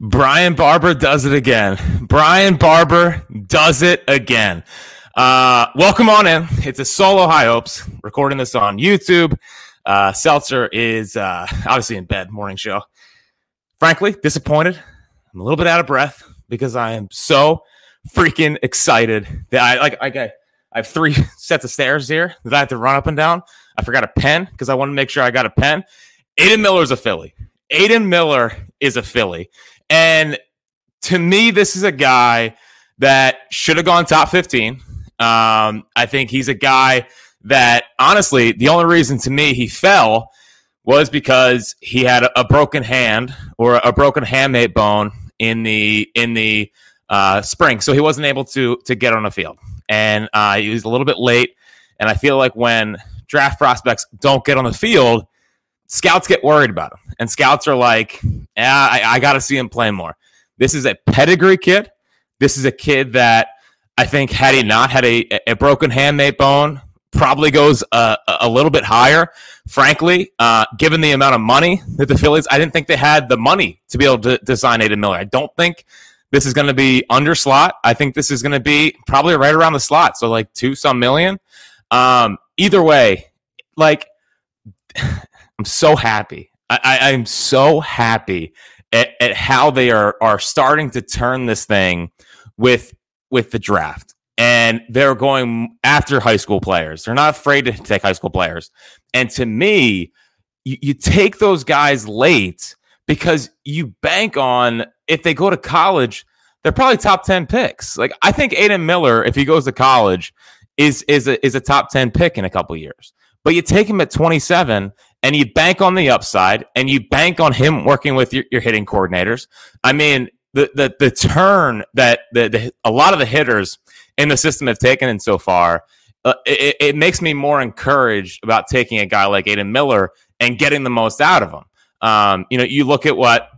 Brian Barber does it again. Brian Barber does it again. Uh, welcome on in. It's a solo high hopes. Recording this on YouTube. Uh, Seltzer is uh, obviously in bed. Morning show. Frankly, disappointed. I'm a little bit out of breath because I am so freaking excited that I like. Okay, I have three sets of stairs here that I have to run up and down. I forgot a pen because I want to make sure I got a pen. Aidan Miller's a Philly. Aidan Miller is a Philly. And to me, this is a guy that should have gone top 15. Um, I think he's a guy that, honestly, the only reason to me he fell was because he had a, broken hand or a broken hamate bone in the in the uh, spring, so he wasn't able to to get on the field, and uh, he was a little bit late. And I feel like when draft prospects don't get on the field, scouts get worried about him, and scouts are like, "Yeah, I, I got to see him play more." This is a pedigree kid. This is a kid that I think had he not had a, a broken hamate bone, probably goes a, a little bit higher. Frankly, uh, given the amount of money that the Phillies, I didn't think they had the money to be able to, to sign Aidan Miller. I don't think this is going to be under slot. I think this is going to be probably right around the slot, so like two some million. Um, either way, like I'm so happy. I, I, am so happy at, at how they are are starting to turn this thing with with the draft. And they're going after high school players. They're not afraid to take high school players. And to me, you, you take those guys late because you bank on if they go to college, they're probably top 10 picks. Like I think Aidan Miller, if he goes to college, is is a, is a top 10 pick in a couple years. But you take him at 27 and you bank on the upside and you bank on him working with your, your hitting coordinators. I mean, the, the, the turn that the, the, a lot of the hitters in the system have taken in so far, uh, it, it, makes me more encouraged about taking a guy like Aidan Miller and getting the most out of him. Um, you know, you look at what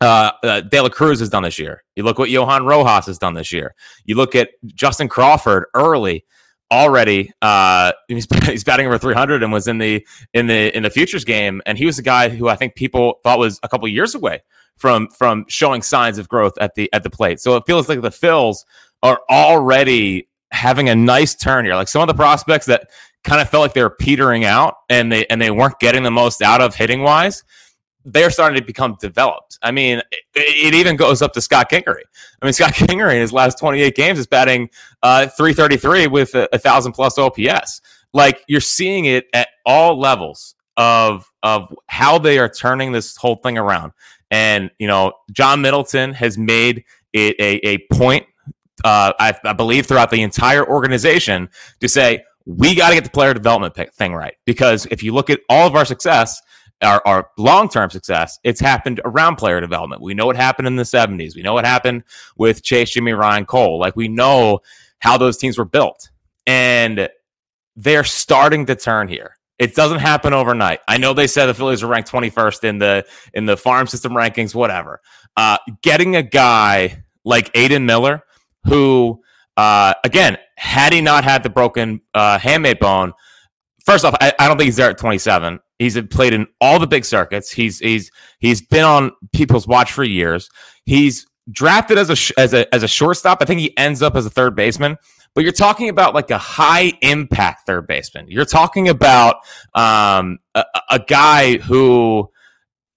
uh, uh, De La Cruz has done this year. You look what Johan Rojas has done this year. You look at Justin Crawford early already uh, he's, he's batting over 300 and was in the in the in the futures game and he was a guy who I think people thought was a couple years away from from showing signs of growth at the at the plate. So it feels like the Phils are already having a nice turn here. Like some of the prospects that kind of felt like they were petering out and they and they weren't getting the most out of hitting wise they're starting to become developed. I mean, it, it, even goes up to Scott Kingery. I mean, Scott Kingery in his last 28 games is batting uh, 333 with a, thousand plus OPS. Like you're seeing it at all levels of of how they are turning this whole thing around. And you know, John Middleton has made it a, a point, uh, I, I believe, throughout the entire organization to say we got to get the player development thing right because if you look at all of our success our, our long term success, it's happened around player development. We know what happened in the 70s. We know what happened with Chase, Jimmy, Ryan, Cole. Like we know how those teams were built. And they're starting to turn here. It doesn't happen overnight. I know they said the Phillies are ranked 21st in the in the farm system rankings, whatever. Uh, getting a guy like Aidan Miller, who uh, again, had he not had the broken uh, hamate bone, first off, I, I, don't think he's there at 27 He's played in all the big circuits. He's he's he's been on people's watch for years. He's drafted as a as a as a shortstop. I think he ends up as a third baseman. But you're talking about like a high impact third baseman. You're talking about um, a, a guy who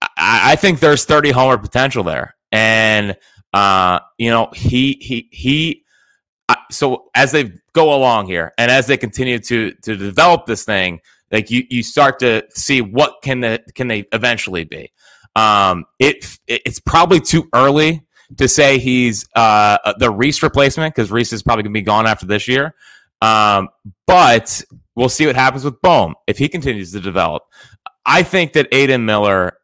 I, I think there's 30 homer potential there, and uh, you know he he he. So as they go along here, and as they continue to to develop this thing, like you you start to see what can the can they eventually be. Um, it it's probably too early to say he's uh, the Reese replacement because Reese is probably going to be gone after this year. Um, but we'll see what happens with Bohm if he continues to develop. I think that Aidan Miller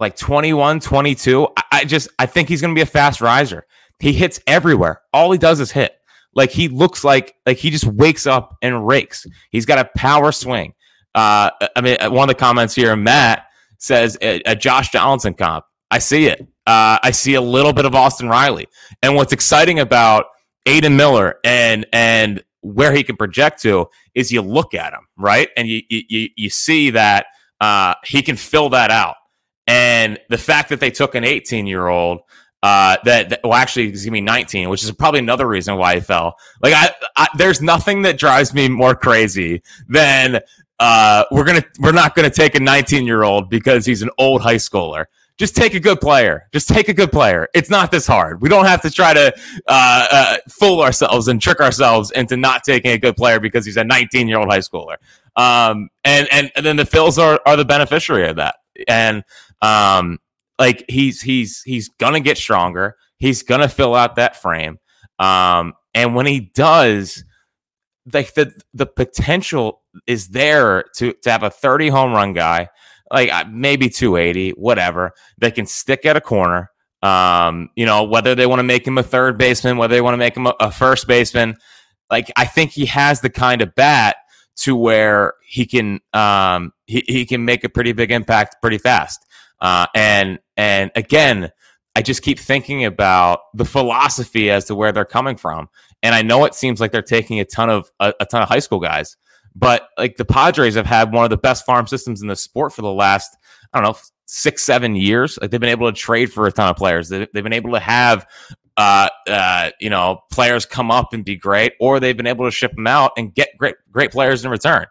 like 21, 22. I, I just I think he's going to be a fast riser. He hits everywhere. All he does is hit. Like he looks like like he just wakes up and rakes. He's got a power swing. Uh, I mean, one of the comments here, Matt says a, a Josh Donaldson comp. I see it. Uh, I see a little bit of Austin Riley. And what's exciting about Aidan Miller and and where he can project to is you look at him right, and you you you see that uh, he can fill that out. And the fact that they took an 18 year old uh, that, that, well, actually, gonna be 19, which is probably another reason why he fell. Like, I, I there's nothing that drives me more crazy than uh, we're gonna we're not gonna take a 19 year old because he's an old high schooler. Just take a good player. Just take a good player. It's not this hard. We don't have to try to uh, uh, fool ourselves and trick ourselves into not taking a good player because he's a 19 year old high schooler. Um, and, and and then the Phils are are the beneficiary of that. And um, like he's he's he's gonna get stronger. He's gonna fill out that frame. Um, and when he does, like the the potential is there to to have a 30 home run guy, like uh, maybe 280, whatever, that can stick at a corner. Um, you know, whether they want to make him a third baseman, whether they want to make him a, a first baseman, like I think he has the kind of bat to where he can um he, he can make a pretty big impact pretty fast. Uh, and and again, I just keep thinking about the philosophy as to where they're coming from. And I know it seems like they're taking a ton of a, a, ton of high school guys, but like the Padres have had one of the best farm systems in the sport for the last I don't know six seven years. Like they've been able to trade for a ton of players. They, have been able to have uh, uh, you know players come up and be great, or they've been able to ship them out and get great great players in return.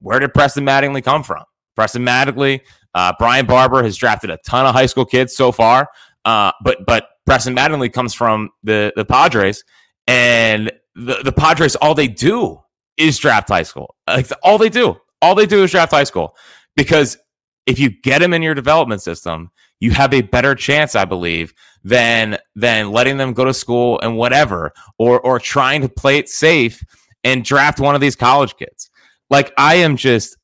Where did Preston Mattingly come from? Preston Mattingly uh, Brian Barber has drafted a ton of high school kids so far, uh, but but Preston Mattingly comes from the the Padres, and the, the Padres all they do is draft high school. Like all they do, all they do is draft high school because if you get them in your development system, you have a better chance, I believe, than than letting them go to school and whatever, or or trying to play it safe and draft one of these college kids. Like I am just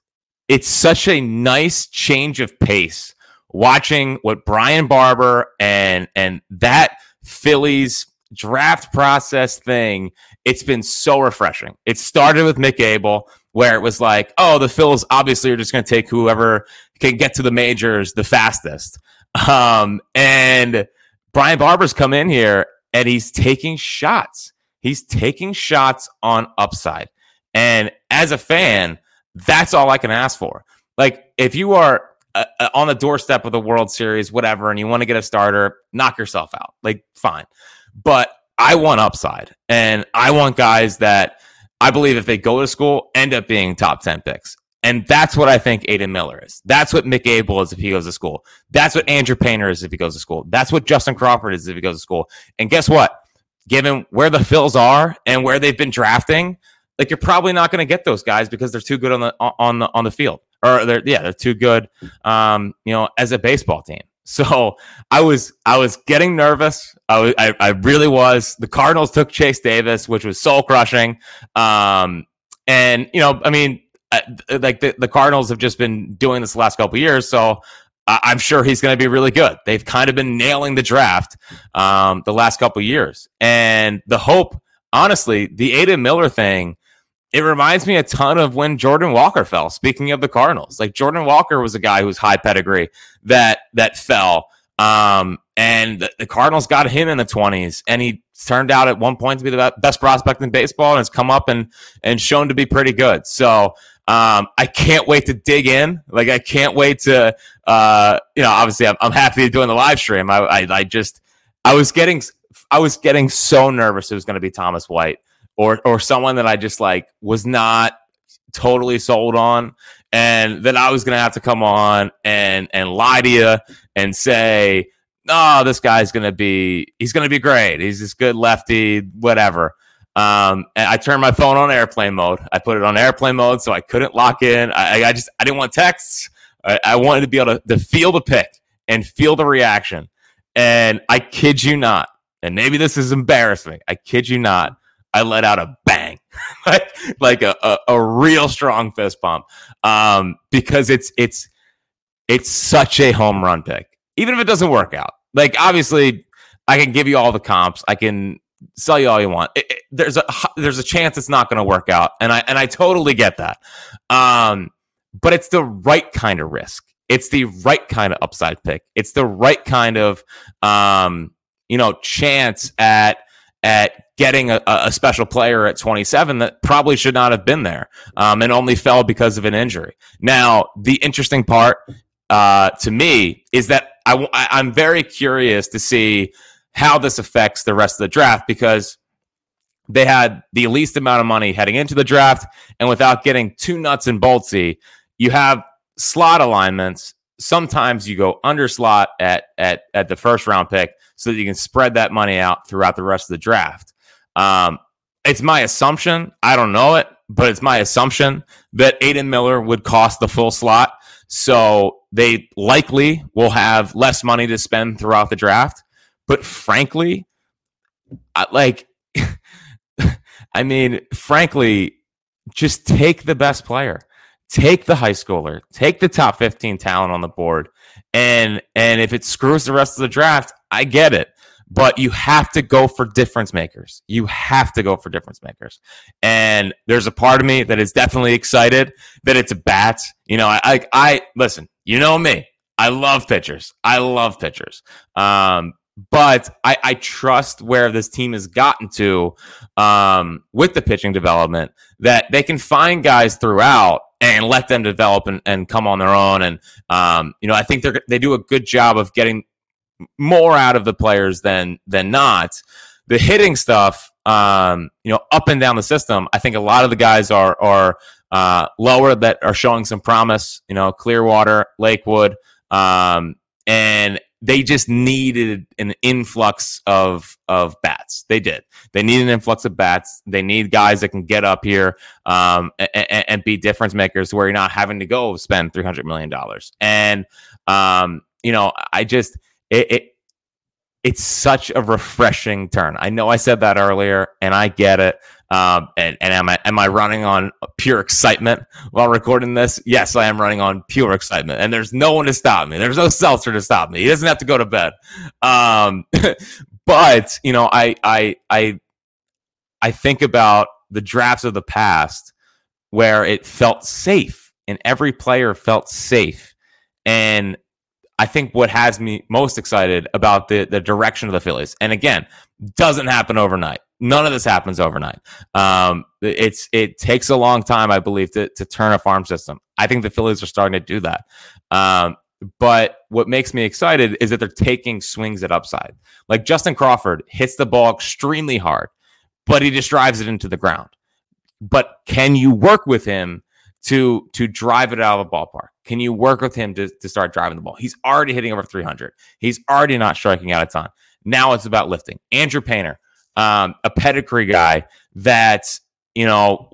it's such a nice change of pace watching what Brian Barber and and that Phillies draft process thing. It's been so refreshing. It started with Mick Abel, where it was like, oh, the Phils obviously are just going to take whoever can get to the majors the fastest. Um, and Brian Barber's come in here and he's taking shots. He's taking shots on upside. And as a fan, that's all I can ask for. Like, if you are uh, uh, on the doorstep of the World Series, whatever, and you want to get a starter, knock yourself out. Like, fine. But I want upside, and I want guys that I believe if they go to school, end up being top 10 picks. And that's what I think Aidan Miller is. That's what Mick Abel is if he goes to school. That's what Andrew Painter is if he goes to school. That's what Justin Crawford is if he goes to school. And guess what? Given where the Phils are and where they've been drafting, like you're probably not going to get those guys because they're too good on the on the on the field. Or they're yeah they're too good um you know as a baseball team. So i was i was getting nervous. I was I, I really was. The cardinals took chase davis which was soul crushing. Um and you know i mean like the, the cardinals have just been doing this the last couple years so I'm sure he's going to be really good. They've kind of been nailing the draft um, the last couple years, and the hope, honestly, the Aidan Miller thing it reminds me a ton of when Jordan Walker fell. Speaking of the Cardinals, like Jordan Walker was a guy who was high pedigree that that fell. Um, and the, Cardinals got him in the 20s and he turned out at one point to be the best prospect in baseball and has come up and and shown to be pretty good. So um, I can't wait to dig in. Like I can't wait to uh, you know obviously I'm, I'm happy doing the live stream. I, I I just I was getting I was getting so nervous it was going to be Thomas White or or someone that I just like was not totally sold on and then I was to have to come on and and lie to you and say oh, this guy's to be, he's to be great. He's this good lefty, whatever. Um, and I turned my phone on airplane mode. I put it on airplane mode so I couldn't lock in. I, I just, I didn't want texts. I, I wanted to be able to, to feel the pick and feel the reaction. And I kid you not, and maybe this is embarrassing. I kid you not. I let out a bang, like, like a, a, a, real strong fist pump, um, because it's it's it's such a home run pick. Even if it doesn't work out, like obviously, I can give you all the comps. I can sell you all you want. It, it, there's a there's a chance it's not going to work out, and I and I totally get that. Um, but it's the right kind of risk. It's the right kind of upside pick. It's the right kind of um, you know chance at at getting a, a, special player at 27 that probably should not have been there um, and only fell because of an injury. Now, the interesting part uh, to me is that I, I'm very curious to see how this affects the rest of the draft because they had the least amount of money heading into the draft, and without getting too nuts and boltsy, you have slot alignments. Sometimes you go under slot at at at the first round pick so that you can spread that money out throughout the rest of the draft. Um, it's my assumption. I don't know it, but it's my assumption that Aidan Miller would cost the full slot. So they likely will have less money to spend throughout the draft. But frankly, I, like, I mean, frankly, just take the best player, take the high schooler, take the top 15 talent on the board. And, and if it screws the rest of the draft, I get it but you have to go for difference makers. You have to go for difference makers. And there's a part of me that is definitely excited that it's a bat. You know, I, I, I listen, you know me. I love pitchers. I love pitchers. Um, but I, I trust where this team has gotten to um, with the pitching development that they can find guys throughout and let them develop and, and come on their own. And um, you know, I think they they do a good job of getting more out of the players than than not. The hitting stuff, um, you know, up and down the system, I think a lot of the guys are are uh, lower that are showing some promise. You know, Clearwater, Lakewood, um, and they just needed an influx of of bats. They did. They need an influx of bats. They need guys that can get up here um, and, and, be difference makers, where you're not having to go spend three hundred million dollars. And um, you know, I just it, it it's such a refreshing turn. I know I said that earlier, and I get it. Um, and and am I am I running on pure excitement while recording this? Yes, I am running on pure excitement, and there's no one to stop me. There's no seltzer to stop me. He doesn't have to go to bed. Um, but you know, I I I I think about the drafts of the past where it felt safe, and every player felt safe, and I think what has me most excited about the the direction of the Phillies, and again, doesn't happen overnight. None of this happens overnight. Um, it's it takes a long time, I believe, to to turn a farm system. I think the Phillies are starting to do that. Um, but what makes me excited is that they're taking swings at upside. Like Justin Crawford hits the ball extremely hard, but he just drives it into the ground. But can you work with him to to drive it out of the ballpark? Can you work with him to, to start driving the ball? He's already hitting over 300. He's already not striking out a ton. Now it's about lifting. Andrew Painter, um, a pedigree guy that you know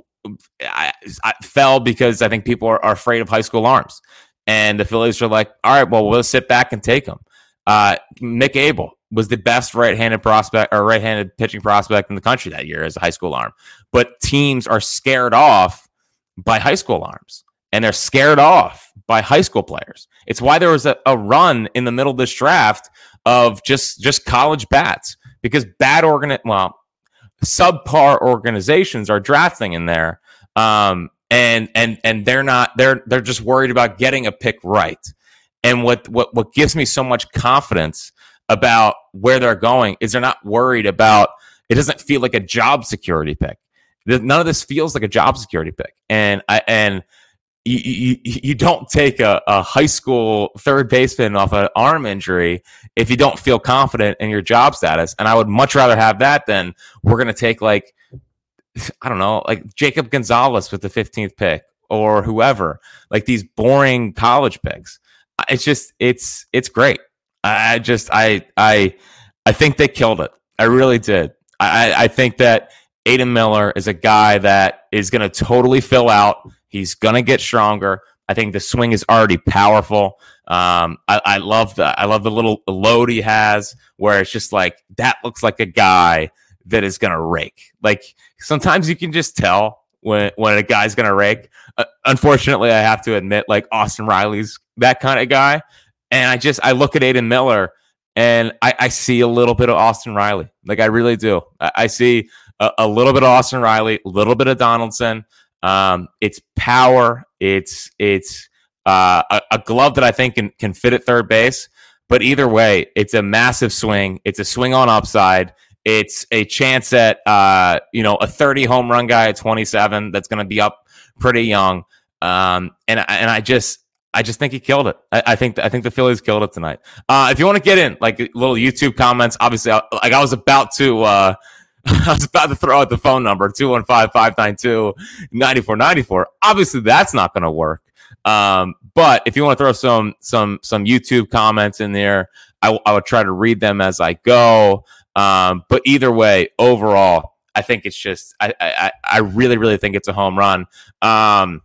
I, I fell because I think people are, are, afraid of high school arms, and the Phillies are like, all right, well, we'll sit back and take him. Uh, Mick Abel was the best right-handed prospect or right-handed pitching prospect in the country that year as a high school arm, but teams are scared off by high school arms and they're scared off by high school players. It's why there was a, a, run in the middle of this draft of just just college bats because bad organ well subpar organizations are drafting in there um, and and and they're not they're they're just worried about getting a pick right. And what what what gives me so much confidence about where they're going is they're not worried about It doesn't feel like a job security pick. None of this feels like a job security pick. And I and you, you, you don't take a, a high school third baseman off an arm injury if you don't feel confident in your job status. And I would much rather have that than we're going to take like, I don't know, like Jacob Gonzalez with the 15th pick or whoever, like these boring college picks. It's just, it's, it's great. I just, I, I, I think they killed it. I really did. I, I think that Aidan Miller is a guy that is going to totally fill out He's going to get stronger. I think the swing is already powerful. Um, I, I, love the I love the little load he has where it's just like that looks like a guy that is to rake. Like sometimes you can just tell when when a guy's to rake. Uh, unfortunately, I have to admit, like Austin Riley's that kind of guy, and I just I look at Aidan Miller and I, I see a little bit of Austin Riley. Like I really do. I, I see a, a little bit of Austin Riley, a little bit of Donaldson. Um, it's power. It's it's uh, a, a, glove that I think can can fit at third base. But either way, it's a massive swing. It's a swing on upside. It's a chance at uh, you know a 30 home run guy at 27 that's going to be up pretty young. Um, and and I just I just think he killed it. I, I, think I think the Phillies killed it tonight. Uh, if you want to get in, like little YouTube comments, obviously, I, like I was about to uh, I was about to throw out the phone number 215 592 9494. Obviously, that's not going to work. Um, but if you want to throw some some some YouTube comments in there, I, w- I would try to read them as I go. Um, but either way, overall, I think it's just I, I I really really think it's a home run. Um,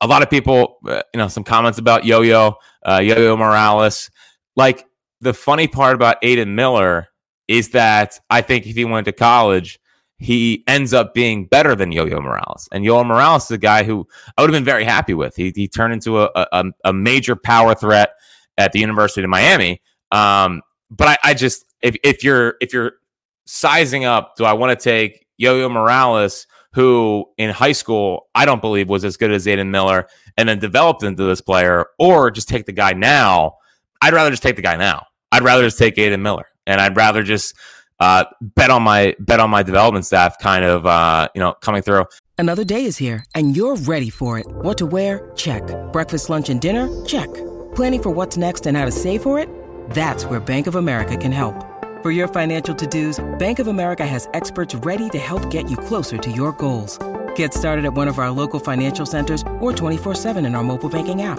a lot of people, uh, you know, some comments about Yo-Yo, uh, Yo-Yo Morales. Like the funny part about Aidan Miller is that I think if he went to college, he ends up being better than Yo-Yo Morales. And Yo-Yo Morales is a guy who I would have been very happy with. He, he turned into a, a, a major power threat at the University of Miami. Um, but I, I just if, if you're if you're sizing up, do I want to take Yo-Yo Morales, who in high school I don't believe was as good as Aidan Miller, and then developed into this player, or just take the guy now? I'd rather just take the guy now. I'd rather just take Aidan Miller and I'd rather just uh, bet on my bet on my development staff, kind of uh, you know coming through. Another day is here, and you're ready for it. What to wear? Check. Breakfast, lunch, and dinner? Check. Planning for what's next and how to save for it? That's where Bank of America can help. For your financial to-dos, Bank of America has experts ready to help get you closer to your goals. Get started at one of our local financial centers or 24-7 in our mobile banking app.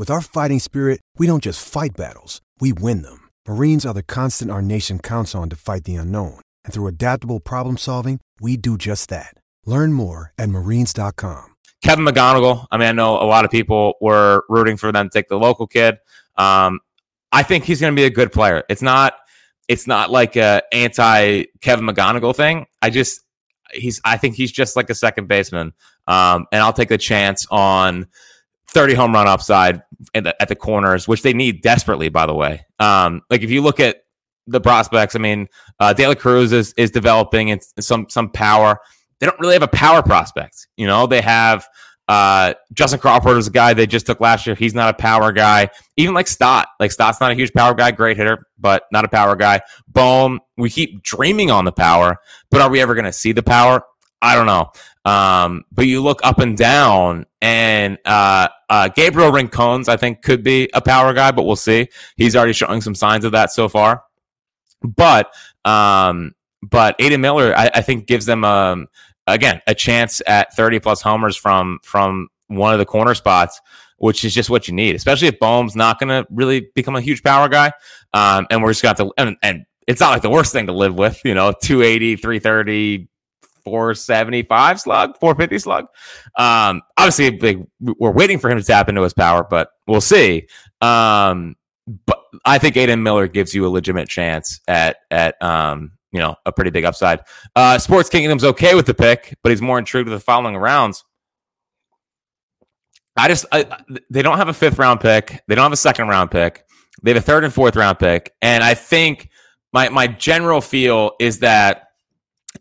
With our fighting spirit, we don't just fight battles, we win them. Marines are the constant our nation counts on to fight the unknown. And through adaptable problem solving, we do just that. Learn more at marines.com. Kevin McGonigal. I mean, I know a lot of people were rooting for them to take the local kid. Um, I think he's going to be a good player. It's not. It's not like a anti Kevin McGonigal thing. I just he's. I think he's just like a second baseman. Um, and I'll take the chance on 30 home run upside at the, at the corners, which they need desperately, by the way. Um, like if you look at the prospects, I mean, uh, De La Cruz is, is developing some, some power. They don't really have a power prospect. You know, they have uh, Justin Crawford is a guy they just took last year. He's not a power guy. Even like Stott, like Stott's not a huge power guy, great hitter, but not a power guy. Bohm, we keep dreaming on the power, but are we ever going to see the power? I don't know. Um, but you look up and down, and uh, uh, Gabriel Rincones, I think, could be a power guy, but we'll see. He's already showing some signs of that so far. But um, but Aidan Miller, I, I think, gives them um, again a chance at 30 plus homers from from one of the corner spots, which is just what you need, especially if Bohm's not going to really become a huge power guy. Um, and we're just got to and, and it's not like the worst thing to live with, you know, 280, 330, 475 slug, 450 slug. Um, obviously, big, we're waiting for him to tap into his power, but we'll see. Um, but I think Aidan Miller gives you a legitimate chance at at um, you know, a pretty big upside. Uh, Sports Kingdom's okay with the pick, but he's more intrigued with the following rounds. I just, I, they don't have a fifth round pick. They don't have a second round pick. They have a third and fourth round pick. And I think my, my general feel is that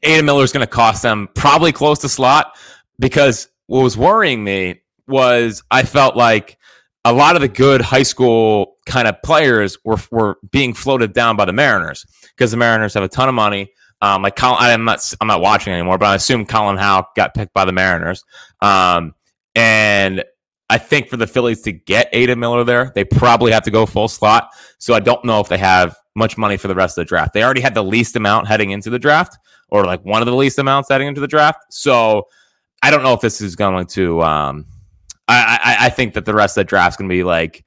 Aidan Miller is going to cost them probably close to slot because what was worrying me was I felt like a lot of the good high school kind of players were were being floated down by the Mariners because the Mariners have a ton of money. Um, like Colin, I'm not I'm not watching anymore, but I assume Colin Houck got picked by the Mariners. Um, and I think for the Phillies to get Aidan Miller there, they probably have to go full slot. So I don't know if they have much money for the rest of the draft. They already had the least amount heading into the draft, or like one of the least amounts heading into the draft. So I don't know if this is going to. Um, I, I, I think that the rest of the draft is going to be like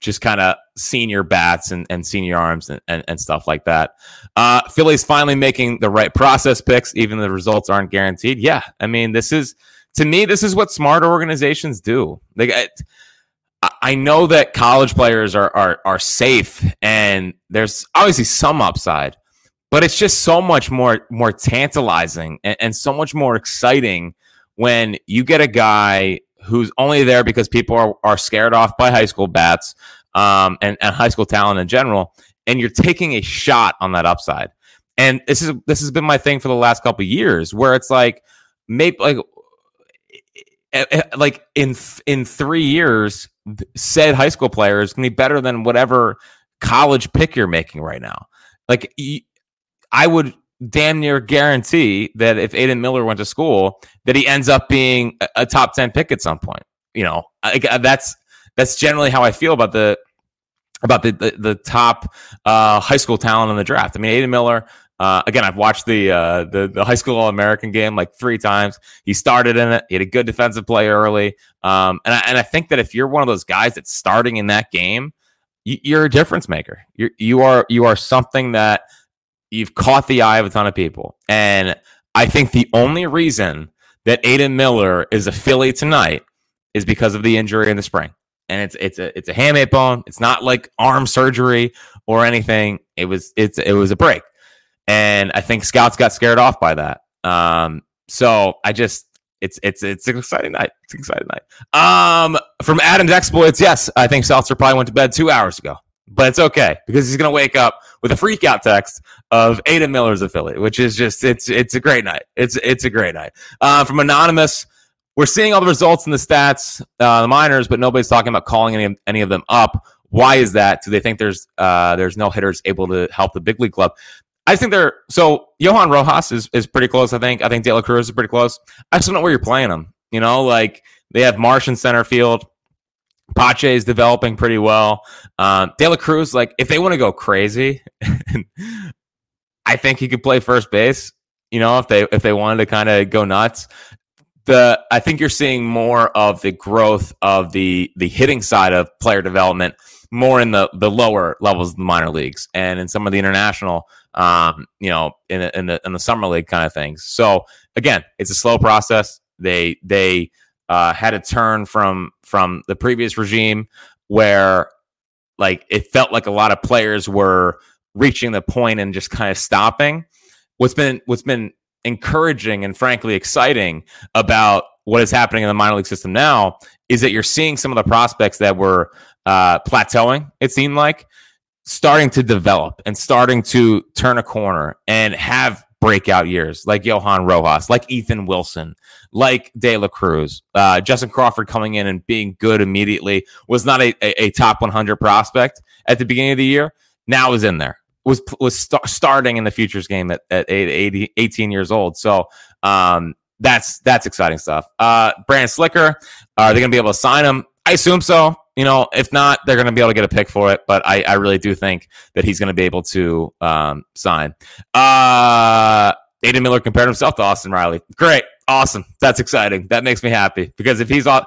just kind of senior bats and, and senior arms and, and, and stuff like that. Uh, Philly's finally making the right process picks, even the results aren't guaranteed. Yeah, I mean, this is to me, this is what smart organizations do. Like, I, I know that college players are, are are safe, and there's obviously some upside, but it's just so much more more tantalizing and, and so much more exciting when you get a guy who's only there because people are, are scared off by high school bats um, and, and high school talent in general, and you're taking a shot on that upside. And this is this has been my thing for the last couple years, where it's like maybe like eh, eh, like in in three years, said high school player is to be better than whatever college pick you're making right now. Like I would damn near guarantee that if Aidan Miller went to school, that he ends up being a, top ten pick at some point. You know, I, that's that's generally how I feel about the about the the, the top uh, high school talent in the draft. I mean, Aidan Miller. Uh, again, I've watched the, uh, the the high school All American game like three times. He started in it. He had a good defensive play early, um, and I, and I think that if you're one of those guys that's starting in that game, you, are a difference maker. You you are you are something that you've caught the eye of a ton of people. And I think the only reason that Aidan Miller is a Philly tonight is because of the injury in the spring. And it's it's a it's a hamate bone. It's not like arm surgery or anything. It was it's it was a break. And I think scouts got scared off by that. Um, so I just it's it's it's an exciting night. It's an exciting night. Um, from Adam's exploits, yes, I think Seltzer probably went to bed two hours ago but it's okay because he's going to wake up with a freak out text of Aidan Miller's a Philly, which is just it's it's a great night. It's it's a great night. Uh, from anonymous, we're seeing all the results and the stats, uh, the minors, but nobody's talking about calling any any of them up. Why is that? Do they think there's uh, there's no hitters able to help the big league club? I think they're so Johan Rojas is is pretty close. I think I think De La Cruz is pretty close. I just don't know where you're playing them. You know, like they have Marsh in center field. Pache is developing pretty well. Uh, De La Cruz, like if they want to go crazy, I think he could play first base. You know, if they if they wanted to kind of go nuts, the I think you're seeing more of the growth of the the hitting side of player development more in the the lower levels of the minor leagues and in some of the international um, you know in, in the in the summer league kind of things so again it's a slow process they they uh, had a turn from from the previous regime where like it felt like a lot of players were reaching the point and just kind of stopping. What's been what's been encouraging and frankly exciting about what is happening in the minor league system now is that you're seeing some of the prospects that were uh, plateauing. It seemed like starting to develop and starting to turn a corner and have breakout years like Johan Rojas, like Ethan Wilson, like De La Cruz. Uh, Justin Crawford coming in and being good immediately was not a, a, a, top 100 prospect at the beginning of the year. Now is in there. Was was st- starting in the futures game at, at 80, 18 years old. So um, that's that's exciting stuff. Uh, Brand Slicker, are they going to be able to sign him? I assume so you know, if not, they're going to be able to get a pick for it. But I, I really do think that he's going to be able to um, sign. Uh, Aidan Miller compared himself to Austin Riley. Great, awesome. That's exciting. That makes me happy because if he's all,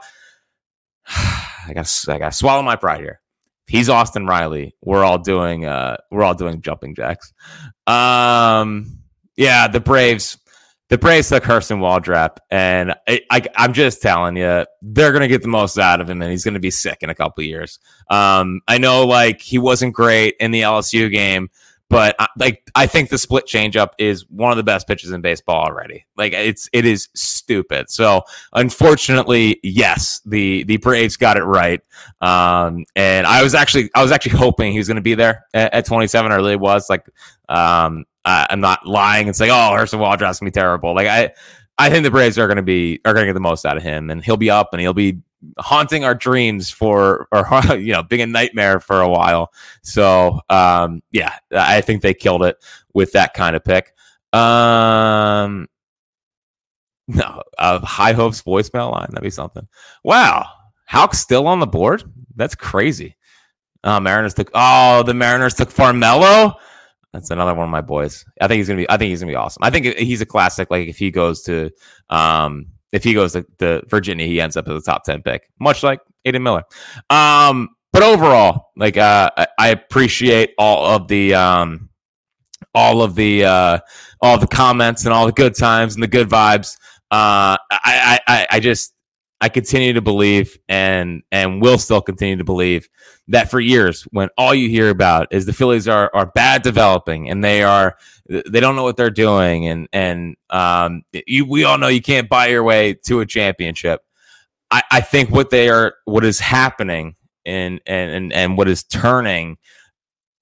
I got I got to swallow my pride here. If he's Austin Riley, we're all doing uh, we're all doing jumping jacks. Um, yeah, the Braves the Braves took Hurston Waldrep, and I, am just telling you, they're going to get the most out of him, and he's going to be sick in a couple years. Um, I know, like he wasn't great in the LSU game, but I, like I think the split changeup is one of the best pitches in baseball already. Like it's it is stupid. So unfortunately, yes, the the Braves got it right. Um, and I was actually I was actually hoping he was going to be there at, at 27. I really was like, um, I, I'm not lying and saying, oh, Hurston Waldrep's gonna be terrible. Like I. I think the Braves are to be are to get the most out of him, and he'll be up and he'll be haunting our dreams for or you know being a nightmare for a while. So um yeah i think they killed it with that kind of pick. Um no uh, high hopes voicemail line? That'd be something. Wow Houck's still on the board? That's crazy. Uh mariners took oh the mariners took farmelo that's another one of my boys i think he's gonna be i think he's gonna be awesome i think he's a classic like if he goes to um if he goes to, to, Virginia, he ends up as a top 10 pick, much like Aidan Miller. Um, but overall, like uh, I appreciate all of the um, all of the uh, all the comments and all the good times and the good vibes. Uh, I, I I just I continue to believe and and will still continue to believe that for years when all you hear about is the Phillies are are bad developing and they are they don't know what they're doing, and and um, you, we all know you can't buy your way to a championship. I, I think what they are, what is happening, and and and and what is turning,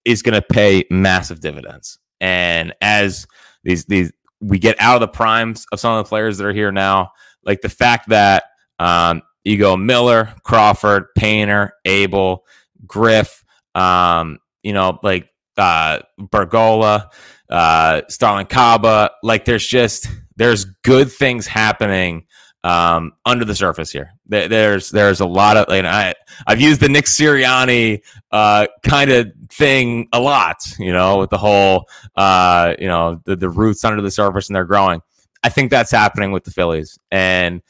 is going to pay massive dividends. And as these these we get out of the primes of some of the players that are here now, like the fact that um, you go Miller, Crawford, Painter, Abel, Griff, um, you know, like uh, Bergolla uh, Caba. Like there's just there's good things happening um, under the surface here. There's there's a lot of you know, I I've used the Nick Sirianni uh, kind of thing a lot. You know, with the whole uh, you know the the roots under the surface and they're growing. I think that's happening with the Phillies, and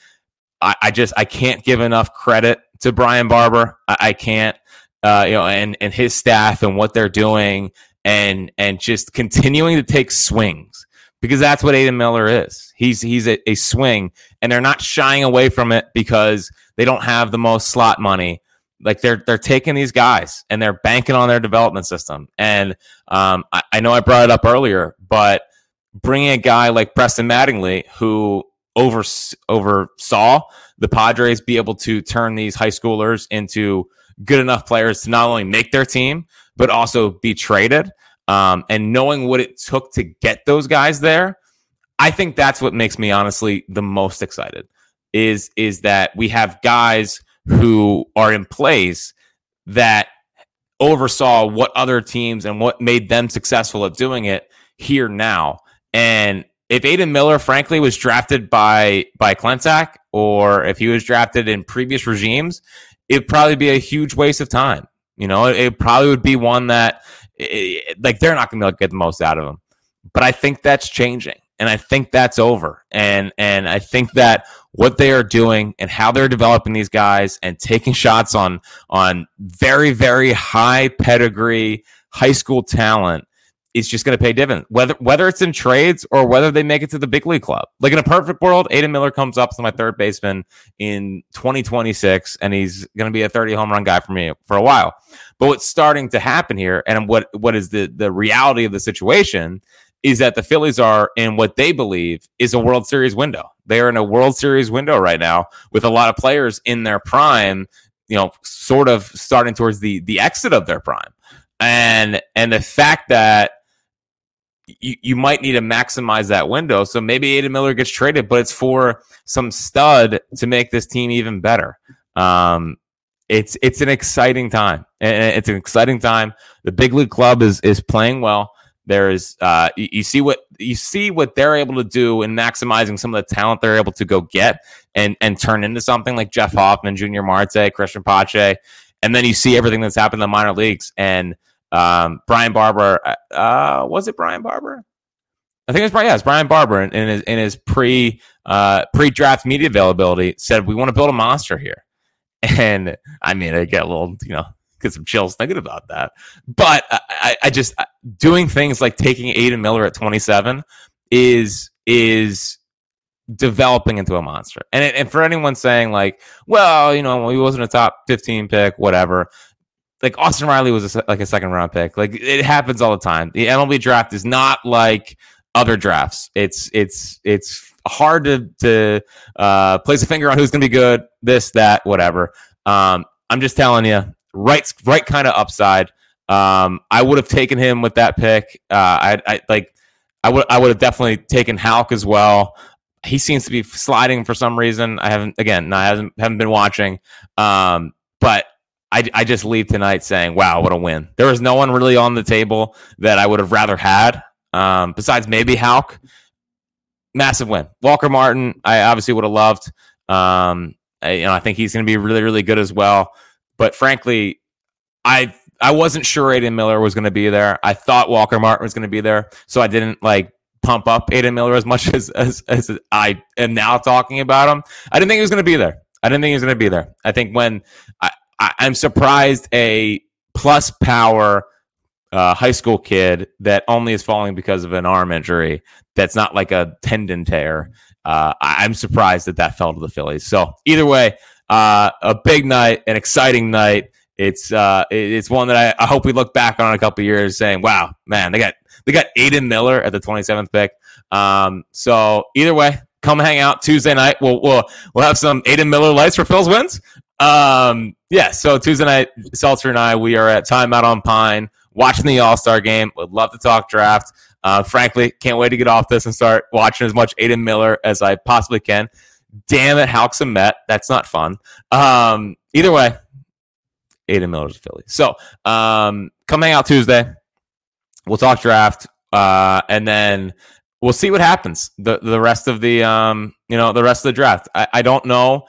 I, I just I can't give enough credit to Brian Barber. I, I can't. Uh, you know, and and his staff and what they're doing and and just continuing to take swings because that's what Aidan Miller is. He's he's a, a, swing, and they're not shying away from it because they don't have the most slot money. Like they're they're taking these guys and they're banking on their development system. And um, I, I know I brought it up earlier, but bringing a guy like Preston Mattingly who over oversaw the Padres be able to turn these high schoolers into good enough players to not only make their team but also be traded. Um, and knowing what it took to get those guys there, I think that's what makes me honestly the most excited. Is is that we have guys who are in place that oversaw what other teams and what made them successful at doing it here now. And if Aidan Miller, frankly, was drafted by by Klentak, or if he was drafted in previous regimes, it'd probably be a huge waste of time. You know, it, it probably would be one that, it, like, they're not going to be able to get the most out of him. But I think that's changing, and I think that's over, and and I think that what they are doing and how they're developing these guys and taking shots on on very very high pedigree high school talent is just going to pay dividends, whether whether it's in trades or whether they make it to the big league club. Like in a perfect world, Aidan Miller comes up to my third baseman in 2026, and he's going to be a 30 home run guy for me for a while. But what's starting to happen here, and what what is the the reality of the situation, is that the Phillies are in what they believe is a World Series window. They are in a World Series window right now with a lot of players in their prime. You know, sort of starting towards the the exit of their prime and and the fact that you, you might need to maximize that window. So maybe Aidan Miller gets traded, but it's for some stud to make this team even better. Um, it's it's an exciting time. and It's an exciting time. The big league club is is playing well. There is uh, you, you, see what you see what they're able to do in maximizing some of the talent they're able to go get and and turn into something like Jeff Hoffman, Junior Marte, Christian Pache, and then you see everything that's happened in the minor leagues and um, Brian Barber, uh, uh, was it Brian Barber? I think it was Brian. Yeah, it's Brian Barber in, his in his pre uh, pre draft media availability said we want to build a monster here, and I mean I get a little you know get some chills thinking about that, but I, I just doing things like taking Aidan Miller at 27 is is developing into a monster. And and for anyone saying like, well, you know, he wasn't a top 15 pick, whatever like Austin Riley was a, like a second round pick. Like it happens all the time. The MLB draft is not like other drafts. It's it's it's hard to to uh, place a finger on who's going to be good. This that whatever. Um, I'm just telling you, right right kind of upside. Um, I would have taken him with that pick. Uh, I, I like I would I would have definitely taken Houck as well. He seems to be sliding for some reason. I haven't again. I haven't haven't been watching. Um, I, I just leave tonight saying, wow, what a win. There was no one really on the table that I would have rather had, um, besides maybe Houck. Massive win. Walker Martin, I obviously would have loved. Um, I, you know, I think he's going to be really, really good as well. But frankly, I I wasn't sure Aidan Miller was going to be there. I thought Walker Martin was going to be there, so I didn't like pump up Aidan Miller as much as, as as I am now talking about him. I didn't think he was going to be there. I didn't think he was going to be there. I think when I, I, am surprised a plus power uh, high school kid that only is falling because of an arm injury that's not like a tendon tear. Uh, I'm surprised that that fell to the Phillies. So either way, uh, a big night, an exciting night. It's uh, it's one that I, I hope we look back on in a couple years saying, "Wow, man, they got they got Aidan Miller at the 27th pick." Um, so either way, come hang out Tuesday night. We'll we'll we'll have some Aidan Miller lights for Phils wins. Um, yeah. So Tuesday night, Seltzer and I, we are at Timeout on Pine watching the All Star game. Would love to talk draft. Uh, frankly, can't wait to get off this and start watching as much Aidan Miller as I possibly can. Damn it, Houck's a Met. That's not fun. Um, either way, Aidan Miller's a Philly. So um, come hang out Tuesday. We'll talk draft, uh, and then we'll see what happens the the rest of the um, you know the rest of the draft. I, I don't know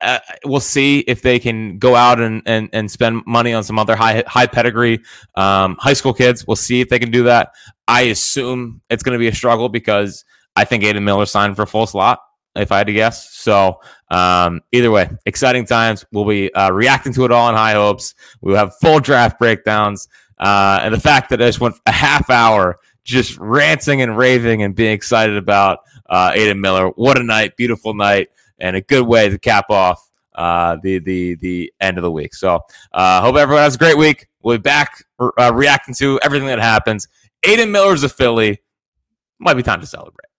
uh, we'll see if they can go out and, and, and spend money on some other high high pedigree um, high school kids. We'll see if they can do that. I assume it's going to be a struggle because I think Aidan Miller signed for a full slot, if I had to guess. So um, either way, exciting times. We'll be uh, reacting to it all in high hopes. We'll have full draft breakdowns. Uh, and the fact that I just went a half hour just ranting and raving and being excited about uh, Aidan Miller. What a night. Beautiful night and a good way to cap off uh, the the the end of the week. So uh, hope everyone has a great week. We'll be back uh, reacting to everything that happens. Aidan Miller's a Philly. Might be time to celebrate.